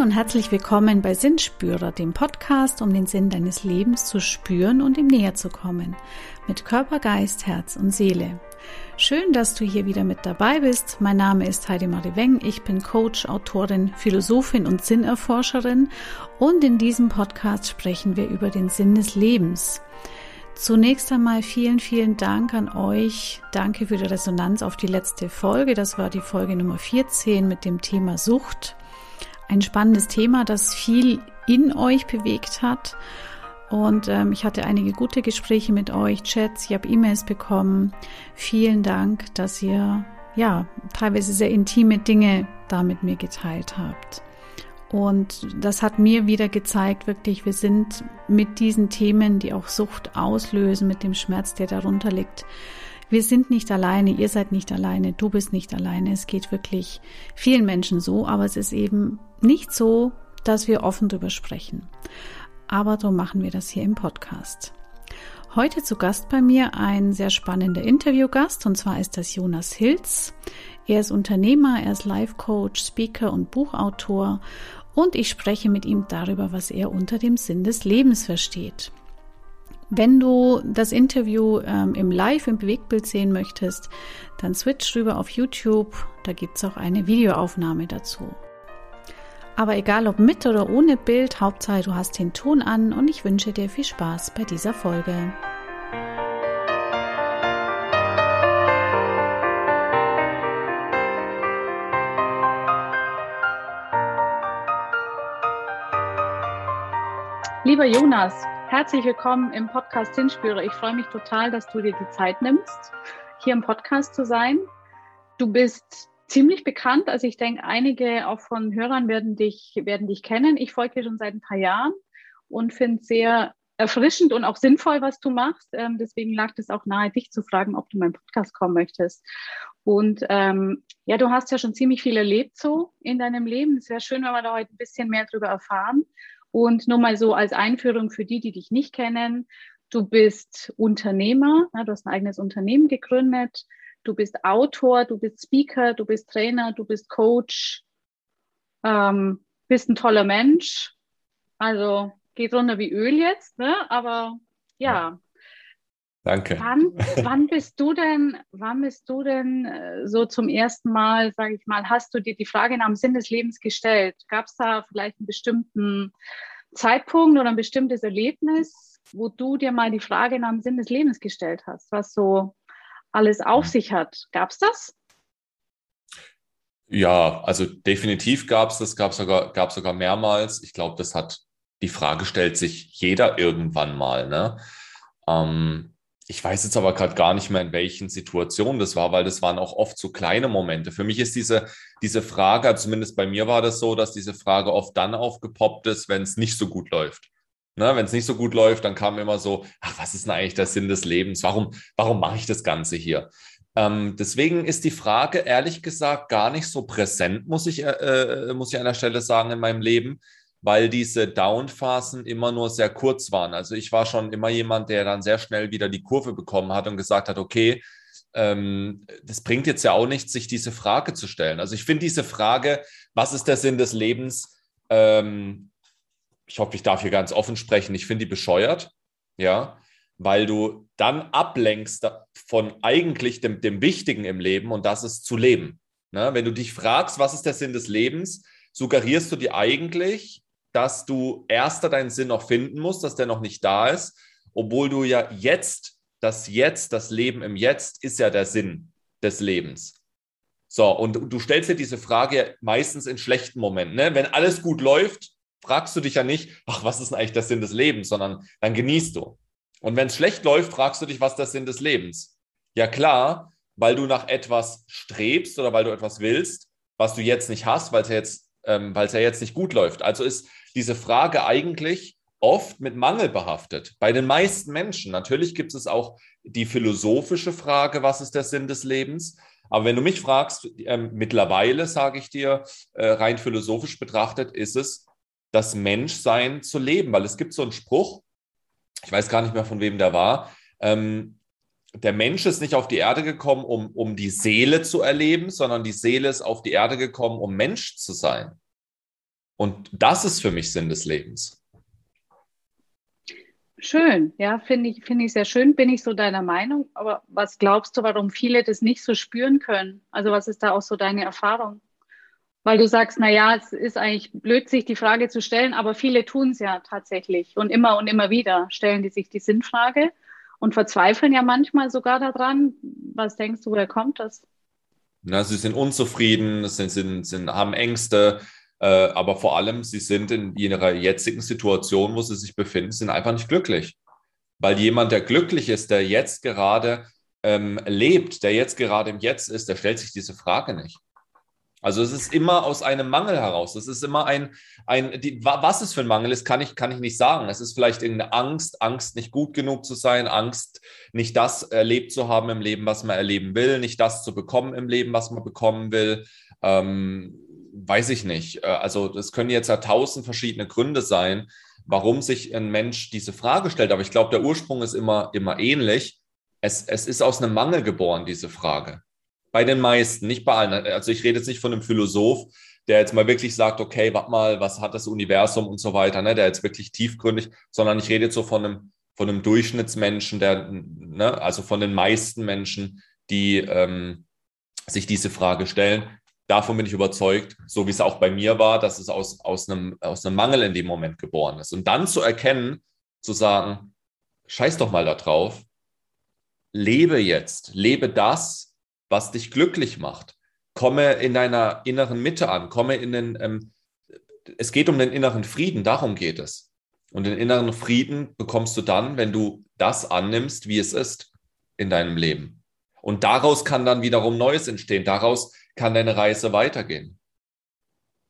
Und herzlich willkommen bei Sinnspürer, dem Podcast, um den Sinn deines Lebens zu spüren und ihm näher zu kommen. Mit Körper, Geist, Herz und Seele. Schön, dass du hier wieder mit dabei bist. Mein Name ist Heidi Marie Weng. Ich bin Coach, Autorin, Philosophin und Sinnerforscherin. Und in diesem Podcast sprechen wir über den Sinn des Lebens. Zunächst einmal vielen, vielen Dank an euch. Danke für die Resonanz auf die letzte Folge. Das war die Folge Nummer 14 mit dem Thema Sucht ein spannendes Thema, das viel in euch bewegt hat. Und ähm, ich hatte einige gute Gespräche mit euch, Chats, ich habe E-Mails bekommen. Vielen Dank, dass ihr ja teilweise sehr intime Dinge da mit mir geteilt habt. Und das hat mir wieder gezeigt, wirklich, wir sind mit diesen Themen, die auch Sucht auslösen, mit dem Schmerz, der darunter liegt, wir sind nicht alleine, ihr seid nicht alleine, du bist nicht alleine. Es geht wirklich vielen Menschen so, aber es ist eben nicht so, dass wir offen darüber sprechen. Aber so machen wir das hier im Podcast. Heute zu Gast bei mir ein sehr spannender Interviewgast und zwar ist das Jonas Hilz. Er ist Unternehmer, er ist Life Coach, Speaker und Buchautor und ich spreche mit ihm darüber, was er unter dem Sinn des Lebens versteht. Wenn du das Interview ähm, im Live, im Bewegtbild sehen möchtest, dann switch rüber auf YouTube. Da gibt's auch eine Videoaufnahme dazu. Aber egal ob mit oder ohne Bild, Hauptsache du hast den Ton an und ich wünsche dir viel Spaß bei dieser Folge. Lieber Jonas, Herzlich willkommen im Podcast Hinspüre. Ich freue mich total, dass du dir die Zeit nimmst, hier im Podcast zu sein. Du bist ziemlich bekannt. Also ich denke, einige auch von Hörern werden dich, werden dich kennen. Ich folge dir schon seit ein paar Jahren und finde es sehr erfrischend und auch sinnvoll, was du machst. Ähm, deswegen lag es auch nahe, dich zu fragen, ob du in meinen Podcast kommen möchtest. Und ähm, ja, du hast ja schon ziemlich viel erlebt so in deinem Leben. Es wäre schön, wenn wir da heute ein bisschen mehr darüber erfahren. Und nur mal so als Einführung für die, die dich nicht kennen. Du bist Unternehmer, du hast ein eigenes Unternehmen gegründet. Du bist Autor, du bist Speaker, du bist Trainer, du bist Coach, ähm, bist ein toller Mensch. Also geht runter wie Öl jetzt, ne? aber ja, Danke. Wann, wann bist du denn, wann bist du denn äh, so zum ersten Mal, sage ich mal, hast du dir die Frage nach dem Sinn des Lebens gestellt? Gab es da vielleicht einen bestimmten Zeitpunkt oder ein bestimmtes Erlebnis, wo du dir mal die Frage nach dem Sinn des Lebens gestellt hast, was so alles auf mhm. sich hat? Gab es das? Ja, also definitiv gab es das, gab sogar, gab sogar mehrmals. Ich glaube, das hat die Frage stellt sich jeder irgendwann mal. Ne? Ähm, ich weiß jetzt aber gerade gar nicht mehr, in welchen Situationen das war, weil das waren auch oft so kleine Momente. Für mich ist diese, diese Frage, also zumindest bei mir war das so, dass diese Frage oft dann aufgepoppt ist, wenn es nicht so gut läuft. Ne, wenn es nicht so gut läuft, dann kam immer so, ach, was ist denn eigentlich der Sinn des Lebens? Warum, warum mache ich das Ganze hier? Ähm, deswegen ist die Frage ehrlich gesagt gar nicht so präsent, muss ich, äh, äh muss ich an der Stelle sagen, in meinem Leben, weil diese Down-Phasen immer nur sehr kurz waren. Also ich war schon immer jemand, der dann sehr schnell wieder die Kurve bekommen hat und gesagt hat, okay, ähm, das bringt jetzt ja auch nichts, sich diese Frage zu stellen. Also ich finde diese Frage, was ist der Sinn des Lebens? Ähm, ich hoffe, ich darf hier ganz offen sprechen. Ich finde die bescheuert, ja, weil du dann ablenkst von eigentlich dem, dem Wichtigen im Leben und das ist zu leben. Ne? Wenn du dich fragst, was ist der Sinn des Lebens, suggerierst du dir eigentlich, dass du erster deinen Sinn noch finden musst, dass der noch nicht da ist, obwohl du ja jetzt, das Jetzt, das Leben im Jetzt ist ja der Sinn des Lebens. So, und du stellst dir diese Frage meistens in schlechten Momenten. Ne? Wenn alles gut läuft, fragst du dich ja nicht, ach, was ist denn eigentlich der Sinn des Lebens, sondern dann genießt du. Und wenn es schlecht läuft, fragst du dich, was ist der Sinn des Lebens? Ja klar, weil du nach etwas strebst oder weil du etwas willst, was du jetzt nicht hast, weil es ja jetzt, ähm, weil es ja jetzt nicht gut läuft. Also ist diese Frage eigentlich oft mit Mangel behaftet. Bei den meisten Menschen. Natürlich gibt es auch die philosophische Frage, was ist der Sinn des Lebens? Aber wenn du mich fragst, äh, mittlerweile sage ich dir, äh, rein philosophisch betrachtet, ist es das Menschsein zu leben, weil es gibt so einen Spruch, ich weiß gar nicht mehr von wem der war, ähm, der Mensch ist nicht auf die Erde gekommen, um, um die Seele zu erleben, sondern die Seele ist auf die Erde gekommen, um Mensch zu sein. Und das ist für mich Sinn des Lebens. Schön, ja, finde ich, finde ich sehr schön, bin ich so deiner Meinung. Aber was glaubst du, warum viele das nicht so spüren können? Also was ist da auch so deine Erfahrung? Weil du sagst, na ja, es ist eigentlich blöd, sich die Frage zu stellen, aber viele tun es ja tatsächlich und immer und immer wieder stellen die sich die Sinnfrage und verzweifeln ja manchmal sogar daran. Was denkst du, woher kommt das? Na, sie sind unzufrieden, sind, sind, sind, haben Ängste, aber vor allem, sie sind in ihrer jetzigen Situation, wo sie sich befinden, sind einfach nicht glücklich. Weil jemand, der glücklich ist, der jetzt gerade ähm, lebt, der jetzt gerade im Jetzt ist, der stellt sich diese Frage nicht. Also es ist immer aus einem Mangel heraus. Es ist immer ein, ein die, was es für ein Mangel ist, kann ich, kann ich nicht sagen. Es ist vielleicht irgendeine Angst, Angst, nicht gut genug zu sein, Angst, nicht das erlebt zu haben im Leben, was man erleben will, nicht das zu bekommen im Leben, was man bekommen will. Ähm, weiß ich nicht. Äh, also es können jetzt ja tausend verschiedene Gründe sein, warum sich ein Mensch diese Frage stellt. Aber ich glaube, der Ursprung ist immer, immer ähnlich. Es, es ist aus einem Mangel geboren, diese Frage. Bei den meisten, nicht bei allen. Also ich rede jetzt nicht von einem Philosoph, der jetzt mal wirklich sagt, okay, warte mal, was hat das Universum und so weiter, ne? der jetzt wirklich tiefgründig, sondern ich rede jetzt so von einem, von einem Durchschnittsmenschen, der, ne? also von den meisten Menschen, die ähm, sich diese Frage stellen davon bin ich überzeugt, so wie es auch bei mir war, dass es aus, aus, einem, aus einem Mangel in dem Moment geboren ist. Und dann zu erkennen, zu sagen, scheiß doch mal da drauf, lebe jetzt, lebe das, was dich glücklich macht. Komme in deiner inneren Mitte an, komme in den, ähm, es geht um den inneren Frieden, darum geht es. Und den inneren Frieden bekommst du dann, wenn du das annimmst, wie es ist in deinem Leben. Und daraus kann dann wiederum Neues entstehen. Daraus kann deine Reise weitergehen.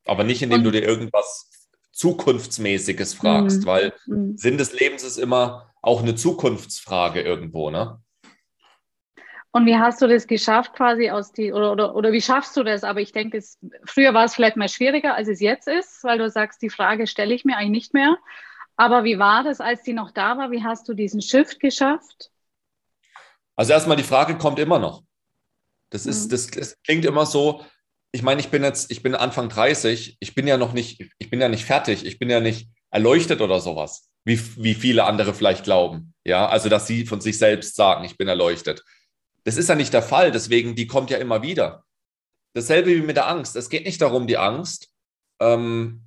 Aber nicht, indem und, du dir irgendwas Zukunftsmäßiges fragst, mm, weil mm. Sinn des Lebens ist immer auch eine Zukunftsfrage irgendwo, ne? Und wie hast du das geschafft, quasi aus die, oder, oder, oder wie schaffst du das? Aber ich denke, es, früher war es vielleicht mal schwieriger, als es jetzt ist, weil du sagst, die Frage stelle ich mir eigentlich nicht mehr. Aber wie war das, als die noch da war? Wie hast du diesen Shift geschafft? Also erstmal die Frage kommt immer noch. Das ist, mhm. das, das klingt immer so, ich meine, ich bin jetzt, ich bin Anfang 30, ich bin ja noch nicht, ich bin ja nicht fertig, ich bin ja nicht erleuchtet oder sowas, wie, wie viele andere vielleicht glauben. Ja, also dass sie von sich selbst sagen, ich bin erleuchtet. Das ist ja nicht der Fall, deswegen, die kommt ja immer wieder. Dasselbe wie mit der Angst. Es geht nicht darum, die Angst ähm,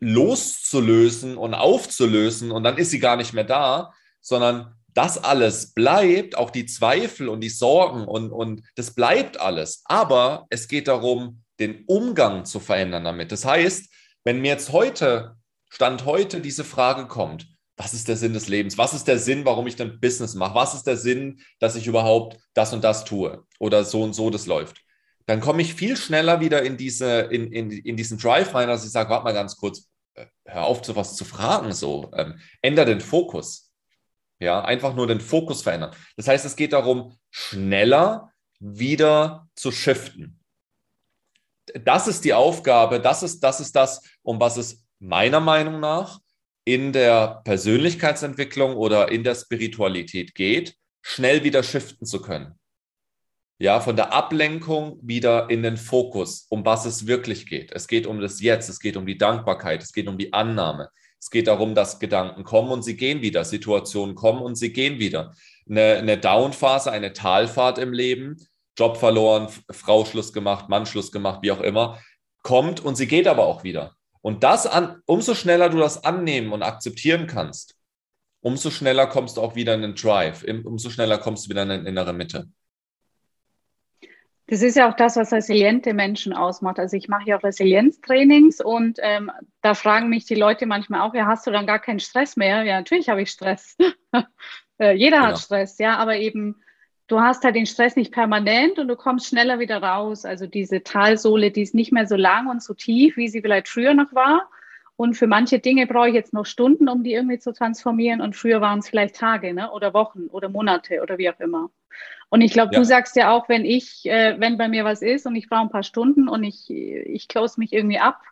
loszulösen und aufzulösen und dann ist sie gar nicht mehr da, sondern das alles bleibt, auch die Zweifel und die Sorgen und, und das bleibt alles. Aber es geht darum, den Umgang zu verändern damit. Das heißt, wenn mir jetzt heute, Stand heute, diese Frage kommt, was ist der Sinn des Lebens? Was ist der Sinn, warum ich dann Business mache? Was ist der Sinn, dass ich überhaupt das und das tue oder so und so das läuft? Dann komme ich viel schneller wieder in, diese, in, in, in diesen Drive rein, dass ich sage, warte mal ganz kurz, äh, hör auf, so was zu fragen, so, ähm, änder den Fokus. Ja, einfach nur den Fokus verändern. Das heißt, es geht darum, schneller wieder zu shiften. Das ist die Aufgabe, das ist, das ist das, um was es meiner Meinung nach in der Persönlichkeitsentwicklung oder in der Spiritualität geht, schnell wieder shiften zu können. Ja, von der Ablenkung wieder in den Fokus, um was es wirklich geht. Es geht um das Jetzt, es geht um die Dankbarkeit, es geht um die Annahme, es geht darum, dass Gedanken kommen und sie gehen wieder, Situationen kommen und sie gehen wieder. Eine, eine Downphase, eine Talfahrt im Leben, Job verloren, Frau Schluss gemacht, Mann Schluss gemacht, wie auch immer, kommt und sie geht aber auch wieder. Und das an, umso schneller du das annehmen und akzeptieren kannst, umso schneller kommst du auch wieder in den Drive, umso schneller kommst du wieder in eine innere Mitte. Das ist ja auch das, was resiliente Menschen ausmacht. Also ich mache ja auch Resilienztrainings und ähm, da fragen mich die Leute manchmal auch, ja, hast du dann gar keinen Stress mehr? Ja, natürlich habe ich Stress. äh, jeder genau. hat Stress, ja, aber eben du hast halt den Stress nicht permanent und du kommst schneller wieder raus. Also diese Talsohle, die ist nicht mehr so lang und so tief, wie sie vielleicht früher noch war. Und für manche Dinge brauche ich jetzt noch Stunden, um die irgendwie zu transformieren. Und früher waren es vielleicht Tage ne? oder Wochen oder Monate oder wie auch immer. Und ich glaube, ja. du sagst ja auch, wenn ich, äh, wenn bei mir was ist und ich brauche ein paar Stunden und ich, ich close mich irgendwie ab,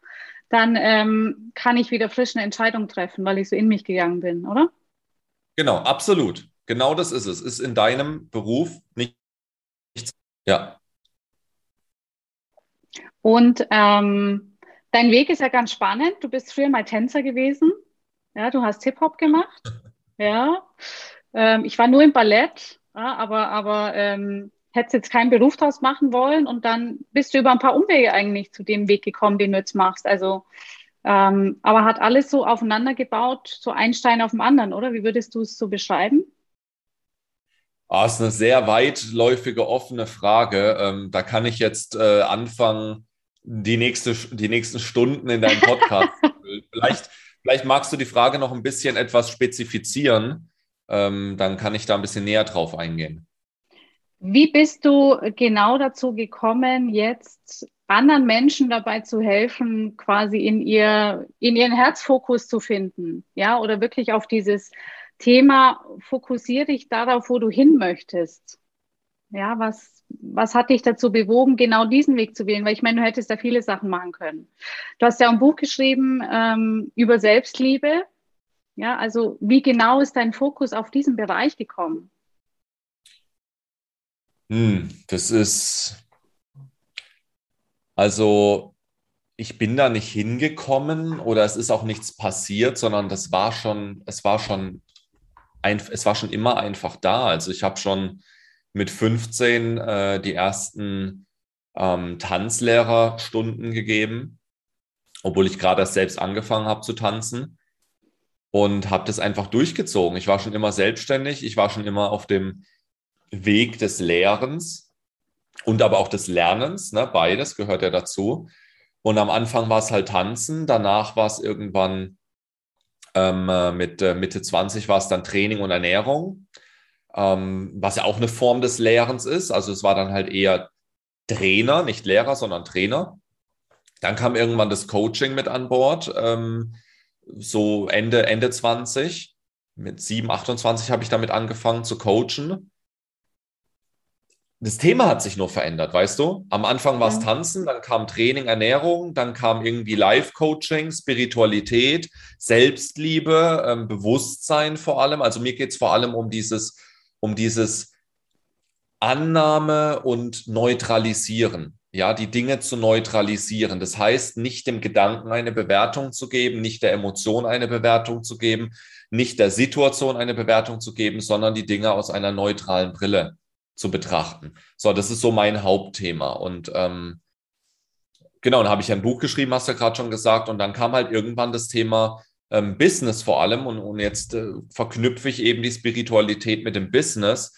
dann ähm, kann ich wieder frisch eine Entscheidung treffen, weil ich so in mich gegangen bin, oder? Genau, absolut. Genau das ist es. Ist in deinem Beruf nichts. Ja. Und ähm, Dein Weg ist ja ganz spannend. Du bist früher mal Tänzer gewesen. Ja, du hast Hip-Hop gemacht. Ja. Ähm, ich war nur im Ballett, ja, aber, aber ähm, hättest jetzt keinen Beruf draus machen wollen und dann bist du über ein paar Umwege eigentlich zu dem Weg gekommen, den du jetzt machst. Also, ähm, aber hat alles so aufeinander gebaut, so ein Stein auf dem anderen, oder? Wie würdest du es so beschreiben? Ah, ist eine sehr weitläufige, offene Frage. Ähm, da kann ich jetzt äh, anfangen, die, nächste, die nächsten Stunden in deinem Podcast. vielleicht, vielleicht magst du die Frage noch ein bisschen etwas spezifizieren. Ähm, dann kann ich da ein bisschen näher drauf eingehen. Wie bist du genau dazu gekommen, jetzt anderen Menschen dabei zu helfen, quasi in ihr, in ihren Herzfokus zu finden? Ja, oder wirklich auf dieses Thema, fokussiere dich darauf, wo du hin möchtest. Ja, was, was hat dich dazu bewogen, genau diesen Weg zu wählen? Weil ich meine, du hättest da viele Sachen machen können. Du hast ja ein Buch geschrieben ähm, über Selbstliebe. Ja, also wie genau ist dein Fokus auf diesen Bereich gekommen? Hm, das ist, also ich bin da nicht hingekommen oder es ist auch nichts passiert, sondern das war schon, es war schon ein, es war schon immer einfach da. Also ich habe schon mit 15 äh, die ersten ähm, Tanzlehrerstunden gegeben, obwohl ich gerade erst selbst angefangen habe zu tanzen und habe das einfach durchgezogen. Ich war schon immer selbstständig, ich war schon immer auf dem Weg des Lehrens und aber auch des Lernens, ne? beides gehört ja dazu. Und am Anfang war es halt Tanzen, danach war es irgendwann ähm, äh, mit äh, Mitte 20 war es dann Training und Ernährung, ähm, was ja auch eine Form des Lehrens ist. Also es war dann halt eher Trainer, nicht Lehrer, sondern Trainer. Dann kam irgendwann das Coaching mit an Bord, ähm, so Ende, Ende 20. Mit 7, 28 habe ich damit angefangen zu coachen das Thema hat sich nur verändert, weißt du? Am Anfang war es Tanzen, dann kam Training, Ernährung, dann kam irgendwie Life-Coaching, Spiritualität, Selbstliebe, ähm, Bewusstsein vor allem. Also mir geht es vor allem um dieses, um dieses Annahme und Neutralisieren. Ja, die Dinge zu neutralisieren. Das heißt, nicht dem Gedanken eine Bewertung zu geben, nicht der Emotion eine Bewertung zu geben, nicht der Situation eine Bewertung zu geben, sondern die Dinge aus einer neutralen Brille zu betrachten. So, das ist so mein Hauptthema. Und ähm, genau, dann habe ich ein Buch geschrieben, hast du ja gerade schon gesagt, und dann kam halt irgendwann das Thema ähm, Business vor allem. Und, und jetzt äh, verknüpfe ich eben die Spiritualität mit dem Business.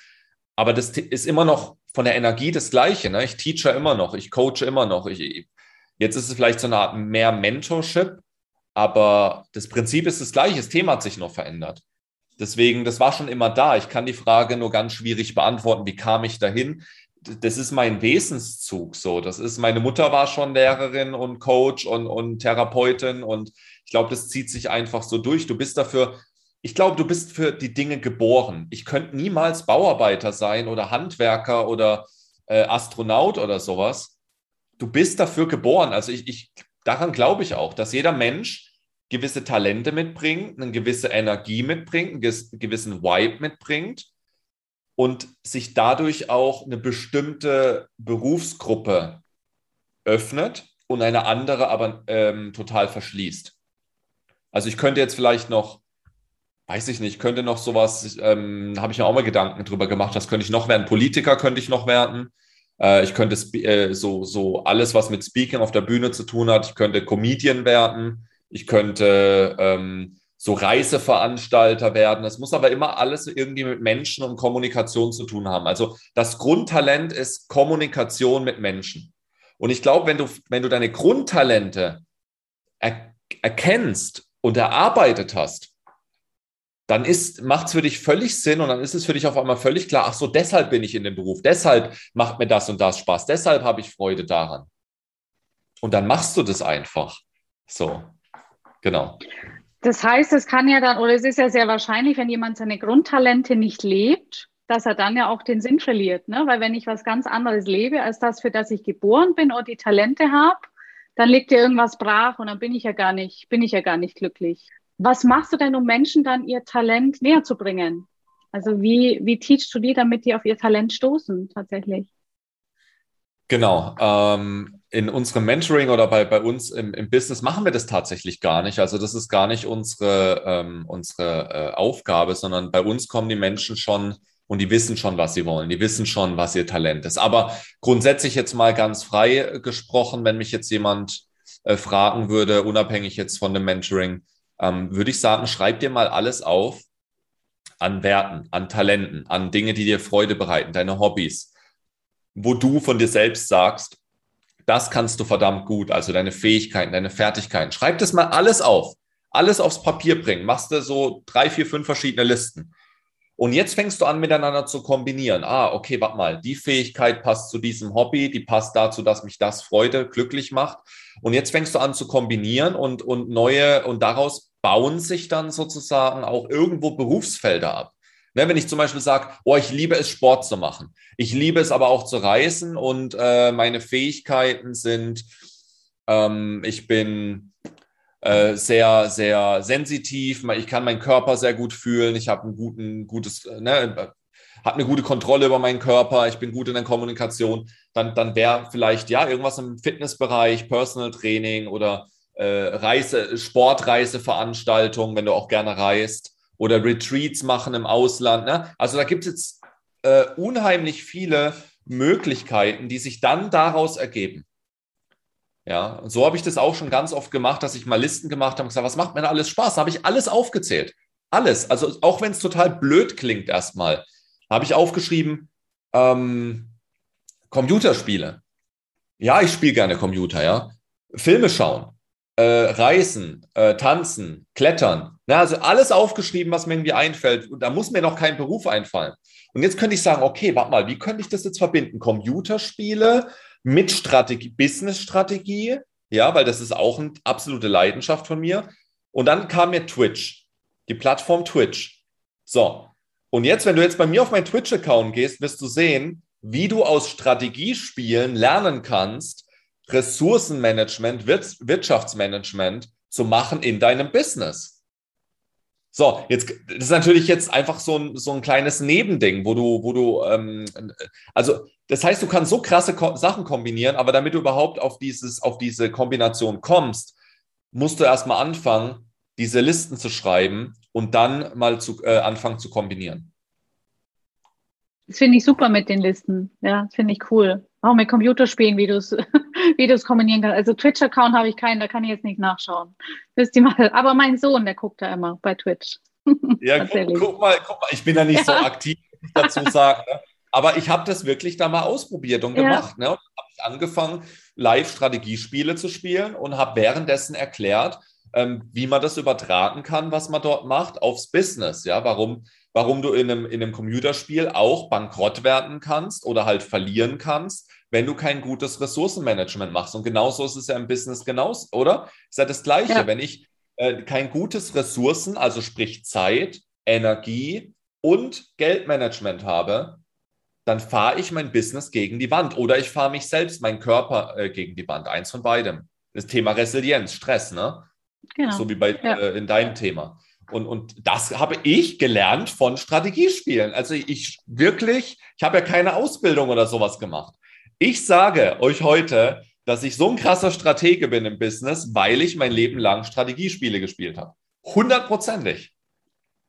Aber das ist immer noch von der Energie das Gleiche. Ne? Ich teache immer noch, ich coache immer noch. Ich, jetzt ist es vielleicht so eine Art mehr Mentorship, aber das Prinzip ist das gleiche. Das Thema hat sich noch verändert. Deswegen, das war schon immer da. Ich kann die Frage nur ganz schwierig beantworten, wie kam ich dahin? Das ist mein Wesenszug so. Das ist, meine Mutter war schon Lehrerin und Coach und, und Therapeutin und ich glaube, das zieht sich einfach so durch. Du bist dafür, ich glaube, du bist für die Dinge geboren. Ich könnte niemals Bauarbeiter sein oder Handwerker oder äh, Astronaut oder sowas. Du bist dafür geboren. Also ich, ich daran glaube ich auch, dass jeder Mensch gewisse Talente mitbringt, eine gewisse Energie mitbringt, einen gewissen Vibe mitbringt und sich dadurch auch eine bestimmte Berufsgruppe öffnet und eine andere aber ähm, total verschließt. Also ich könnte jetzt vielleicht noch, weiß ich nicht, könnte noch sowas, ähm, habe ich mir auch mal Gedanken drüber gemacht, was könnte ich noch werden? Politiker könnte ich noch werden. Äh, ich könnte äh, so, so alles, was mit Speaking auf der Bühne zu tun hat, ich könnte Comedian werden ich könnte ähm, so Reiseveranstalter werden. Das muss aber immer alles irgendwie mit Menschen und Kommunikation zu tun haben. Also das Grundtalent ist Kommunikation mit Menschen. Und ich glaube, wenn du, wenn du deine Grundtalente er, erkennst und erarbeitet hast, dann macht es für dich völlig Sinn und dann ist es für dich auf einmal völlig klar, ach so, deshalb bin ich in dem Beruf, deshalb macht mir das und das Spaß, deshalb habe ich Freude daran. Und dann machst du das einfach. So. Genau. Das heißt, es kann ja dann, oder es ist ja sehr wahrscheinlich, wenn jemand seine Grundtalente nicht lebt, dass er dann ja auch den Sinn verliert. Ne? Weil wenn ich was ganz anderes lebe, als das, für das ich geboren bin oder die Talente habe, dann liegt ja irgendwas brach und dann bin ich ja gar nicht, bin ich ja gar nicht glücklich. Was machst du denn, um Menschen dann ihr Talent näher zu bringen? Also wie, wie teachst du die, damit die auf ihr Talent stoßen tatsächlich? Genau. Ähm, in unserem Mentoring oder bei, bei uns im, im Business machen wir das tatsächlich gar nicht. Also das ist gar nicht unsere, ähm, unsere äh, Aufgabe, sondern bei uns kommen die Menschen schon und die wissen schon, was sie wollen. Die wissen schon, was ihr Talent ist. Aber grundsätzlich jetzt mal ganz frei gesprochen, wenn mich jetzt jemand äh, fragen würde, unabhängig jetzt von dem Mentoring, ähm, würde ich sagen, schreib dir mal alles auf an Werten, an Talenten, an Dinge, die dir Freude bereiten, deine Hobbys, wo du von dir selbst sagst, das kannst du verdammt gut, also deine Fähigkeiten, deine Fertigkeiten. Schreib das mal alles auf, alles aufs Papier bringen. Machst du so drei, vier, fünf verschiedene Listen. Und jetzt fängst du an, miteinander zu kombinieren. Ah, okay, warte mal, die Fähigkeit passt zu diesem Hobby, die passt dazu, dass mich das Freude, glücklich macht. Und jetzt fängst du an zu kombinieren und, und neue, und daraus bauen sich dann sozusagen auch irgendwo Berufsfelder ab. Ne, wenn ich zum Beispiel sage, oh, ich liebe es, Sport zu machen. Ich liebe es aber auch zu reisen und äh, meine Fähigkeiten sind, ähm, ich bin äh, sehr, sehr sensitiv, ich kann meinen Körper sehr gut fühlen, ich habe ein guten, gutes, ne, habe eine gute Kontrolle über meinen Körper, ich bin gut in der Kommunikation, dann, dann wäre vielleicht ja irgendwas im Fitnessbereich, Personal Training oder äh, Reise, Sportreiseveranstaltungen, wenn du auch gerne reist oder Retreats machen im Ausland. Ne? Also da gibt es jetzt äh, unheimlich viele Möglichkeiten, die sich dann daraus ergeben. Ja, und so habe ich das auch schon ganz oft gemacht, dass ich mal Listen gemacht habe und gesagt, was macht mir alles Spaß? Da habe ich alles aufgezählt. Alles. Also auch wenn es total blöd klingt erstmal, habe ich aufgeschrieben, ähm, Computerspiele. Ja, ich spiele gerne Computer, ja. Filme schauen, äh, Reisen, äh, Tanzen, Klettern. Na, also alles aufgeschrieben, was mir irgendwie einfällt. Und da muss mir noch kein Beruf einfallen. Und jetzt könnte ich sagen, okay, warte mal, wie könnte ich das jetzt verbinden? Computerspiele mit Strategie, Business-Strategie, ja, weil das ist auch eine absolute Leidenschaft von mir. Und dann kam mir Twitch, die Plattform Twitch. So. Und jetzt, wenn du jetzt bei mir auf meinen Twitch-Account gehst, wirst du sehen, wie du aus Strategiespielen lernen kannst, Ressourcenmanagement, Wirtschaftsmanagement zu machen in deinem Business. So, jetzt das ist natürlich jetzt einfach so ein, so ein kleines Nebending, wo du, wo du, ähm, also das heißt, du kannst so krasse Ko Sachen kombinieren, aber damit du überhaupt auf dieses, auf diese Kombination kommst, musst du erstmal anfangen, diese Listen zu schreiben und dann mal zu, äh, anfangen zu kombinieren. Das finde ich super mit den Listen. Ja, finde ich cool. Auch mit Computerspielen, wie du es wie kombinieren kannst. Also Twitch-Account habe ich keinen, da kann ich jetzt nicht nachschauen. Wisst ihr mal. Aber mein Sohn, der guckt da immer bei Twitch. Ja, guck, guck, mal, guck mal, ich bin da nicht ja. so aktiv, muss ich dazu sagen. Ne? Aber ich habe das wirklich da mal ausprobiert und gemacht. Ja. Ne? Und habe ich angefangen, Live-Strategiespiele zu spielen und habe währenddessen erklärt, ähm, wie man das übertragen kann, was man dort macht, aufs Business. Ja, warum, warum du in einem, in einem Computerspiel auch bankrott werden kannst oder halt verlieren kannst, wenn du kein gutes Ressourcenmanagement machst. Und genauso ist es ja im Business genauso, oder? Ist ja das Gleiche. Ja. Wenn ich äh, kein gutes Ressourcen, also sprich Zeit, Energie und Geldmanagement habe, dann fahre ich mein Business gegen die Wand oder ich fahre mich selbst, meinen Körper äh, gegen die Wand. Eins von beidem. Das Thema Resilienz, Stress, ne? Genau. So wie bei ja. äh, in deinem Thema. Und, und das habe ich gelernt von Strategiespielen. Also ich wirklich, ich habe ja keine Ausbildung oder sowas gemacht. Ich sage euch heute, dass ich so ein krasser Stratege bin im Business, weil ich mein Leben lang Strategiespiele gespielt habe. Hundertprozentig.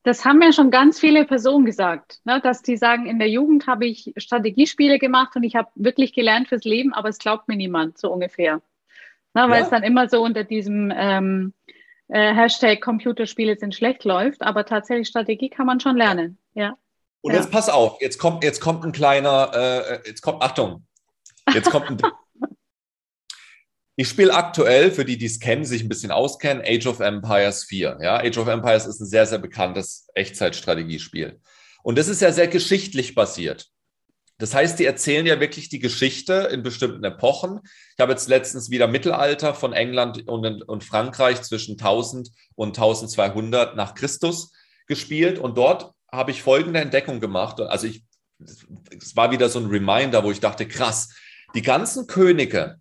Das haben mir schon ganz viele Personen gesagt, ne, dass die sagen, in der Jugend habe ich Strategiespiele gemacht und ich habe wirklich gelernt fürs Leben, aber es glaubt mir niemand, so ungefähr. Ne, weil ja. es dann immer so unter diesem ähm, äh, Hashtag Computerspiele sind schlecht läuft, aber tatsächlich Strategie kann man schon lernen. Ja. Und ja. jetzt pass auf, jetzt kommt, jetzt kommt ein kleiner, äh, jetzt kommt, Achtung, Jetzt kommt ein. Ich spiele aktuell, für die, die es kennen, sich ein bisschen auskennen, Age of Empires 4. Ja, Age of Empires ist ein sehr, sehr bekanntes Echtzeitstrategiespiel. Und das ist ja sehr geschichtlich basiert. Das heißt, die erzählen ja wirklich die Geschichte in bestimmten Epochen. Ich habe jetzt letztens wieder Mittelalter von England und, und Frankreich zwischen 1000 und 1200 nach Christus gespielt. Und dort habe ich folgende Entdeckung gemacht. Also ich, es war wieder so ein Reminder, wo ich dachte, krass, die ganzen Könige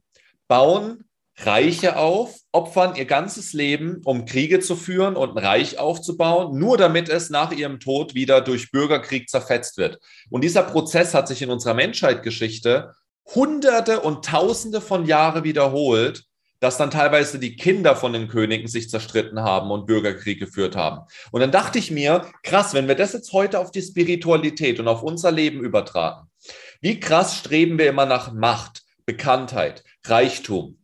bauen Reiche auf, opfern ihr ganzes Leben, um Kriege zu führen und ein Reich aufzubauen, nur damit es nach ihrem Tod wieder durch Bürgerkrieg zerfetzt wird. Und dieser Prozess hat sich in unserer Menschheitsgeschichte hunderte und tausende von Jahren wiederholt, dass dann teilweise die Kinder von den Königen sich zerstritten haben und Bürgerkrieg geführt haben. Und dann dachte ich mir, krass, wenn wir das jetzt heute auf die Spiritualität und auf unser Leben übertragen, wie krass streben wir immer nach Macht, Bekanntheit, Reichtum.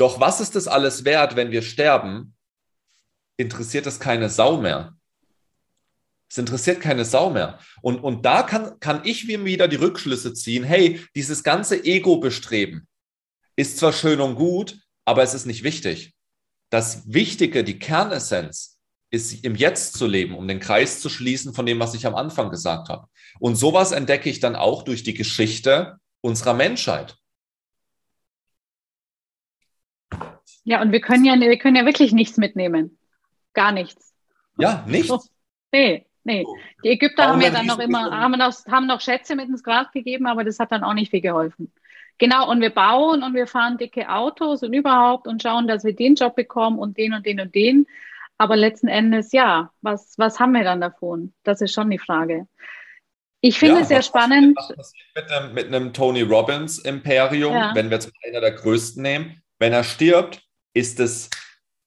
Doch was ist das alles wert, wenn wir sterben? Interessiert es keine Sau mehr. Es interessiert keine Sau mehr. Und, und da kann, kann ich mir wieder die Rückschlüsse ziehen, hey, dieses ganze Ego-Bestreben ist zwar schön und gut, aber es ist nicht wichtig. Das Wichtige, die Kernessenz, ist im Jetzt zu leben, um den Kreis zu schließen von dem, was ich am Anfang gesagt habe. Und sowas entdecke ich dann auch durch die Geschichte unserer Menschheit. Ja, und wir können ja, wir können ja wirklich nichts mitnehmen. Gar nichts. Ja, nichts. Nee, Nee, die Ägypter haben ja dann noch immer, haben noch, haben noch Schätze mit ins Grab gegeben, aber das hat dann auch nicht viel geholfen. Genau, und wir bauen und wir fahren dicke Autos und überhaupt und schauen, dass wir den Job bekommen und den und den und den. Aber letzten Endes, ja, was, was haben wir dann davon? Das ist schon die Frage. Ich finde ja, es sehr spannend. Mit einem, mit einem, Tony Robbins Imperium, ja. wenn wir jetzt einer der größten nehmen, wenn er stirbt, ist es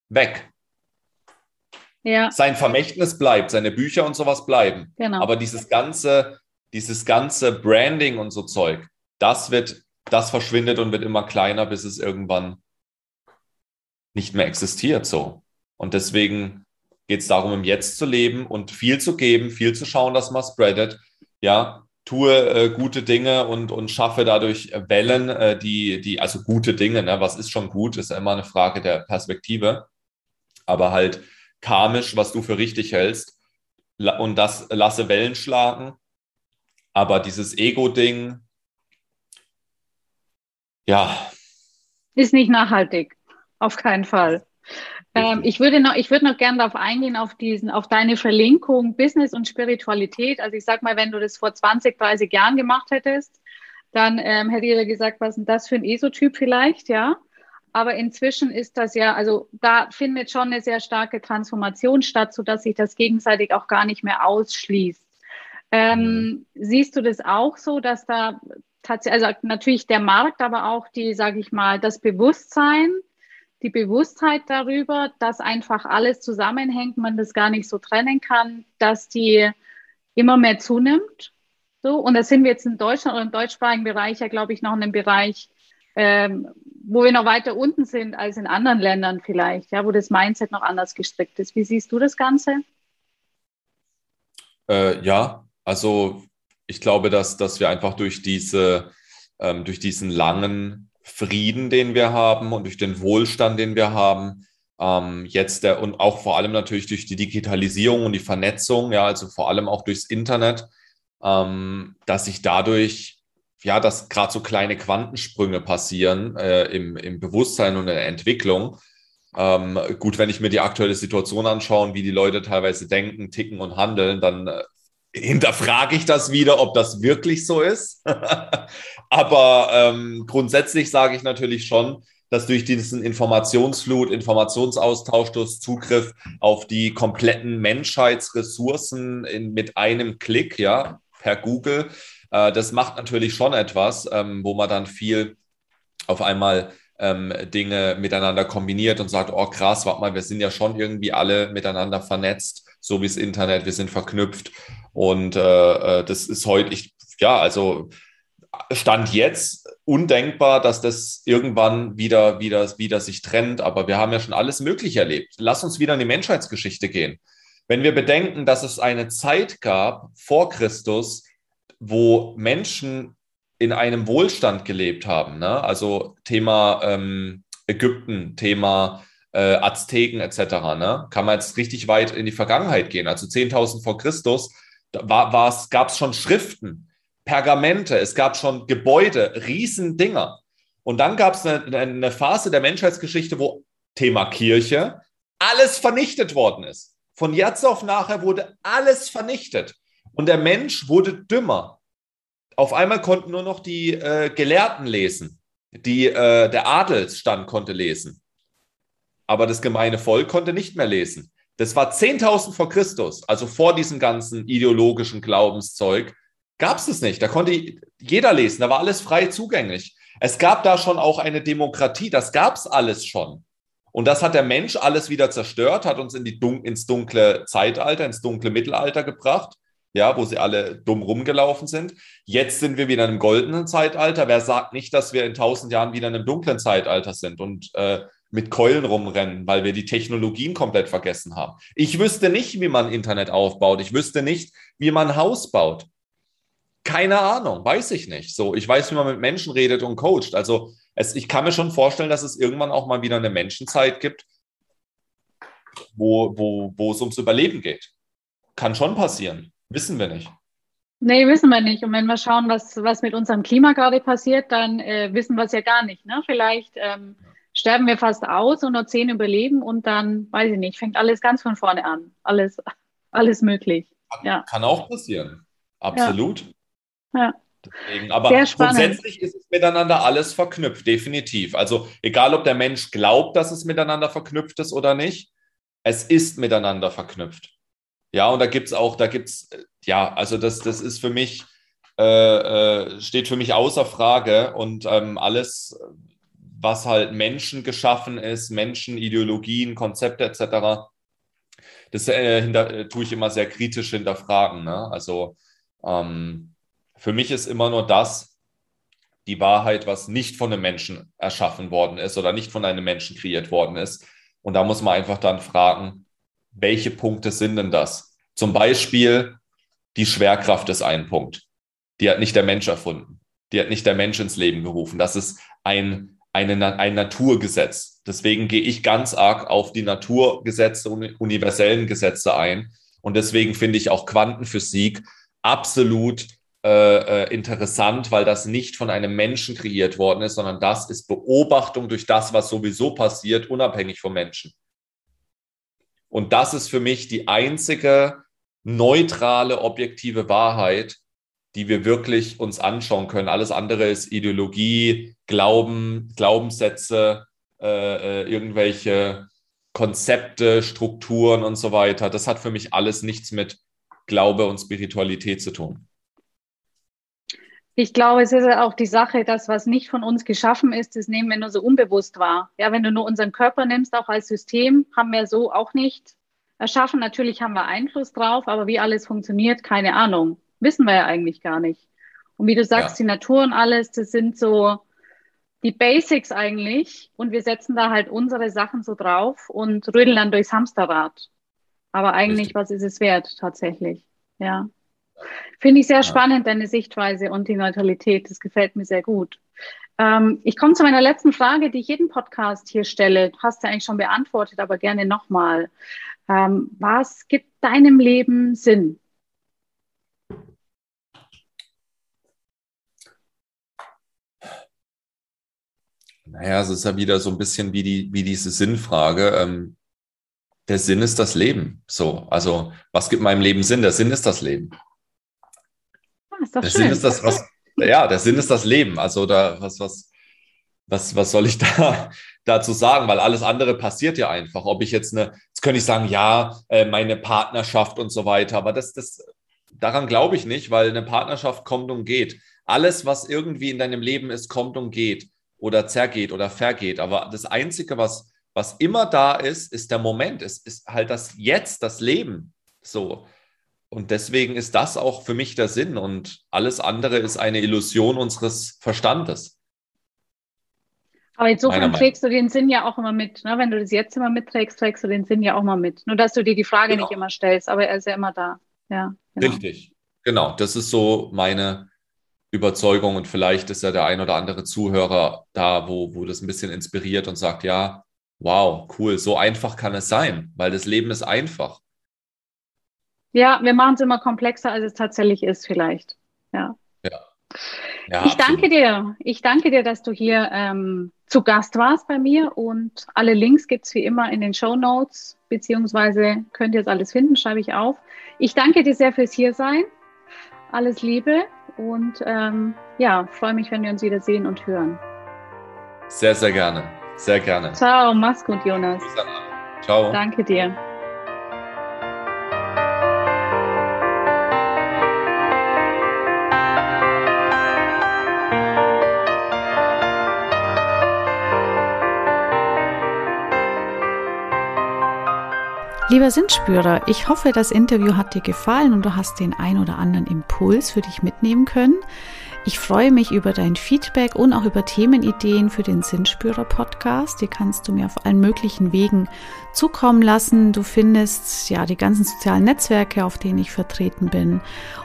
weg. Ja. Sein Vermächtnis bleibt, seine Bücher und sowas bleiben. Genau. Aber dieses ganze, dieses ganze Branding und so Zeug, das wird, das verschwindet und wird immer kleiner, bis es irgendwann nicht mehr existiert. So. Und deswegen geht es darum, im Jetzt zu leben und viel zu geben, viel zu schauen, dass man spreadet. Ja, tue äh, gute Dinge und, und schaffe dadurch Wellen, äh, die, die, also gute Dinge, ne? was ist schon gut, ist immer eine Frage der Perspektive. Aber halt karmisch, was du für richtig hältst und das lasse Wellen schlagen. Aber dieses Ego-Ding, ja. Ist nicht nachhaltig. Auf keinen Fall. Ähm, ich würde noch, ich würde noch gerne darauf eingehen, auf diesen, auf deine Verlinkung Business und Spiritualität. Also ich sag mal, wenn du das vor 20, 30 Jahren gemacht hättest, dann ähm, hätte jeder gesagt, was ist denn das für ein Esotyp vielleicht, ja? Aber inzwischen ist das ja, also da findet schon eine sehr starke Transformation statt, sodass sich das gegenseitig auch gar nicht mehr ausschließt. Ähm, mhm. Siehst du das auch so, dass da tatsächlich, also natürlich der Markt, aber auch die, sage ich mal, das Bewusstsein, die Bewusstheit darüber, dass einfach alles zusammenhängt, man das gar nicht so trennen kann, dass die immer mehr zunimmt. So, und da sind wir jetzt in Deutschland oder im deutschsprachigen Bereich ja, glaube ich, noch in einem Bereich, ähm, wo wir noch weiter unten sind als in anderen Ländern vielleicht, ja, wo das Mindset noch anders gestrickt ist. Wie siehst du das Ganze? Äh, ja, also ich glaube, dass, dass wir einfach durch diese, ähm, durch diesen langen Frieden, den wir haben und durch den Wohlstand, den wir haben, ähm, jetzt der und auch vor allem natürlich durch die Digitalisierung und die Vernetzung, ja, also vor allem auch durchs Internet, ähm, dass sich dadurch ja, dass gerade so kleine Quantensprünge passieren äh, im, im Bewusstsein und in der Entwicklung. Ähm, gut, wenn ich mir die aktuelle Situation anschaue, wie die Leute teilweise denken, ticken und handeln, dann äh, hinterfrage ich das wieder, ob das wirklich so ist. Aber ähm, grundsätzlich sage ich natürlich schon, dass durch diesen Informationsflut, Informationsaustausch, durch Zugriff auf die kompletten Menschheitsressourcen in, mit einem Klick, ja, per Google, äh, das macht natürlich schon etwas, ähm, wo man dann viel auf einmal ähm, Dinge miteinander kombiniert und sagt, oh krass, warte mal, wir sind ja schon irgendwie alle miteinander vernetzt, so wie das Internet, wir sind verknüpft. Und äh, äh, das ist heute, ich, ja, also Stand jetzt undenkbar, dass das irgendwann wieder, wieder, wieder sich trennt. Aber wir haben ja schon alles Mögliche erlebt. Lass uns wieder in die Menschheitsgeschichte gehen. Wenn wir bedenken, dass es eine Zeit gab vor Christus, wo Menschen in einem Wohlstand gelebt haben. Ne? Also Thema ähm, Ägypten, Thema äh, Azteken etc. Ne? Kann man jetzt richtig weit in die Vergangenheit gehen. Also 10.000 vor Christus gab es schon Schriften, Pergamente, es gab schon Gebäude, Riesendinger. Und dann gab es eine, eine Phase der Menschheitsgeschichte, wo Thema Kirche alles vernichtet worden ist. Von jetzt auf nachher wurde alles vernichtet. Und der Mensch wurde dümmer. Auf einmal konnten nur noch die äh, Gelehrten lesen. Die, äh, der Adelsstand konnte lesen. Aber das gemeine Volk konnte nicht mehr lesen. Das war 10.000 vor Christus, also vor diesem ganzen ideologischen Glaubenszeug, gab es das nicht. Da konnte jeder lesen, da war alles frei zugänglich. Es gab da schon auch eine Demokratie, das gab es alles schon. Und das hat der Mensch alles wieder zerstört, hat uns in die Dun ins dunkle Zeitalter, ins dunkle Mittelalter gebracht, ja, wo sie alle dumm rumgelaufen sind. Jetzt sind wir wieder in einem goldenen Zeitalter. Wer sagt nicht, dass wir in tausend Jahren wieder in einem dunklen Zeitalter sind und äh, mit Keulen rumrennen, weil wir die Technologien komplett vergessen haben? Ich wüsste nicht, wie man Internet aufbaut. Ich wüsste nicht, wie man ein Haus baut. Keine Ahnung, weiß ich nicht. So, ich weiß, wie man mit Menschen redet und coacht. Also es, ich kann mir schon vorstellen, dass es irgendwann auch mal wieder eine Menschenzeit gibt, wo, wo, wo es ums Überleben geht. Kann schon passieren. Wissen wir nicht. Nee, wissen wir nicht. Und wenn wir schauen, was, was mit unserem Klima gerade passiert, dann äh, wissen wir es ja gar nicht. Ne? Vielleicht ähm, sterben wir fast aus und nur zehn überleben und dann, weiß ich nicht, fängt alles ganz von vorne an. Alles, alles möglich. Ja. Kann auch passieren. Absolut. Ja. Ja. Deswegen, aber grundsätzlich ist es miteinander alles verknüpft, definitiv. Also egal, ob der Mensch glaubt, dass es miteinander verknüpft ist oder nicht, es ist miteinander verknüpft. Ja, und da gibt es auch, da gibt es, ja, also das, das ist für mich, äh, äh, steht für mich außer Frage und ähm, alles, was halt Menschen geschaffen ist, Menschen, Ideologien, Konzepte etc., das äh, hinter, äh, tue ich immer sehr kritisch hinterfragen. Ne? Also ähm, für mich ist immer nur das die Wahrheit, was nicht von einem Menschen erschaffen worden ist oder nicht von einem Menschen kreiert worden ist. Und da muss man einfach dann fragen, welche Punkte sind denn das? Zum Beispiel die Schwerkraft ist ein Punkt. Die hat nicht der Mensch erfunden. Die hat nicht der Mensch ins Leben gerufen. Das ist ein, eine, ein Naturgesetz. Deswegen gehe ich ganz arg auf die Naturgesetze und universellen Gesetze ein. Und deswegen finde ich auch Quantenphysik absolut äh, äh, interessant, weil das nicht von einem Menschen kreiert worden ist, sondern das ist Beobachtung durch das, was sowieso passiert, unabhängig vom Menschen. Und das ist für mich die einzige neutrale, objektive Wahrheit, die wir wirklich uns anschauen können. Alles andere ist Ideologie, Glauben, Glaubenssätze, äh, äh irgendwelche Konzepte, Strukturen und so weiter. Das hat für mich alles nichts mit Glaube und Spiritualität zu tun. Ich glaube, es ist auch die Sache, dass was nicht von uns geschaffen ist, das nehmen wir nur so unbewusst wahr. Ja, wenn du nur unseren Körper nimmst, auch als System, haben wir so auch nicht erschaffen. Natürlich haben wir Einfluss drauf, aber wie alles funktioniert, keine Ahnung. Wissen wir ja eigentlich gar nicht. Und wie du sagst, ja. die Natur und alles, das sind so die Basics eigentlich. Und wir setzen da halt unsere Sachen so drauf und rödeln dann durchs Hamsterrad. Aber eigentlich, Richtig. was ist es wert tatsächlich? Ja. Finde ich sehr ja. spannend, deine Sichtweise und die Neutralität. Das gefällt mir sehr gut. Ähm, ich komme zu meiner letzten Frage, die ich jeden Podcast hier stelle. Du hast ja eigentlich schon beantwortet, aber gerne nochmal. Ähm, was gibt deinem Leben Sinn? Naja, es ist ja wieder so ein bisschen wie, die, wie diese Sinnfrage. Ähm, der Sinn ist das Leben. So, also was gibt meinem Leben Sinn? Der Sinn ist das Leben ist doch der schön. Sinn ist das, was, ja, der Sinn ist das Leben. Also da, was, was, was, was soll ich da dazu sagen? Weil alles andere passiert ja einfach. Ob ich jetzt eine, jetzt könnte ich sagen, ja, äh, meine Partnerschaft und so weiter, aber das, das, daran glaube ich nicht, weil eine Partnerschaft kommt und geht. Alles, was irgendwie in deinem Leben ist, kommt und geht oder zergeht oder vergeht. Aber das Einzige, was, was immer da ist, ist der Moment. Es ist halt das Jetzt, das Leben. So. Und deswegen ist das auch für mich der Sinn und alles andere ist eine Illusion unseres Verstandes. Aber insofern trägst du den Sinn ja auch immer mit. Ne? Wenn du das jetzt immer mitträgst, trägst du den Sinn ja auch mal mit. Nur, dass du dir die Frage genau. nicht immer stellst, aber er ist ja immer da. Ja, genau. Richtig, genau. Das ist so meine Überzeugung und vielleicht ist ja der ein oder andere Zuhörer da, wo, wo das ein bisschen inspiriert und sagt, ja, wow, cool, so einfach kann es sein, weil das Leben ist einfach. Ja, wir machen es immer komplexer, als es tatsächlich ist, vielleicht. Ja. ja. ja ich danke dir. Ich danke dir, dass du hier ähm, zu Gast warst bei mir und alle Links gibt es wie immer in den Show Notes, beziehungsweise könnt ihr es alles finden, schreibe ich auf. Ich danke dir sehr fürs Hiersein. Alles Liebe und ähm, ja, freue mich, wenn wir uns wieder sehen und hören. Sehr, sehr gerne. Sehr gerne. Ciao, mach's gut, Jonas. Ciao. Danke dir. Lieber Sinnspürer, ich hoffe, das Interview hat dir gefallen und du hast den ein oder anderen Impuls für dich mitnehmen können. Ich freue mich über dein Feedback und auch über Themenideen für den Sinnspürer Podcast. Die kannst du mir auf allen möglichen Wegen zukommen lassen. Du findest ja die ganzen sozialen Netzwerke, auf denen ich vertreten bin.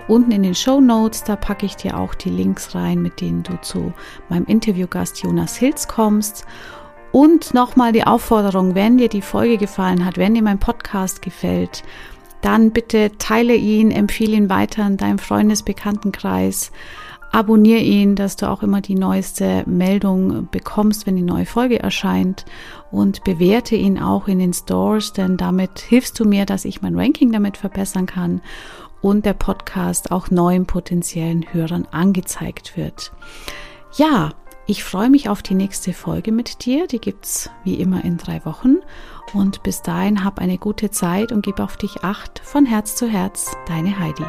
Unten in den Show Notes, da packe ich dir auch die Links rein, mit denen du zu meinem Interviewgast Jonas Hilz kommst. Und nochmal die Aufforderung, wenn dir die Folge gefallen hat, wenn dir mein Podcast gefällt, dann bitte teile ihn, empfehle ihn weiter in deinem Freundesbekanntenkreis. Abonniere ihn, dass du auch immer die neueste Meldung bekommst, wenn die neue Folge erscheint und bewerte ihn auch in den Stores, denn damit hilfst du mir, dass ich mein Ranking damit verbessern kann und der Podcast auch neuen potenziellen Hörern angezeigt wird. Ja, ich freue mich auf die nächste Folge mit dir. Die gibt's wie immer in drei Wochen. Und bis dahin hab eine gute Zeit und gib auf dich acht von Herz zu Herz. Deine Heidi.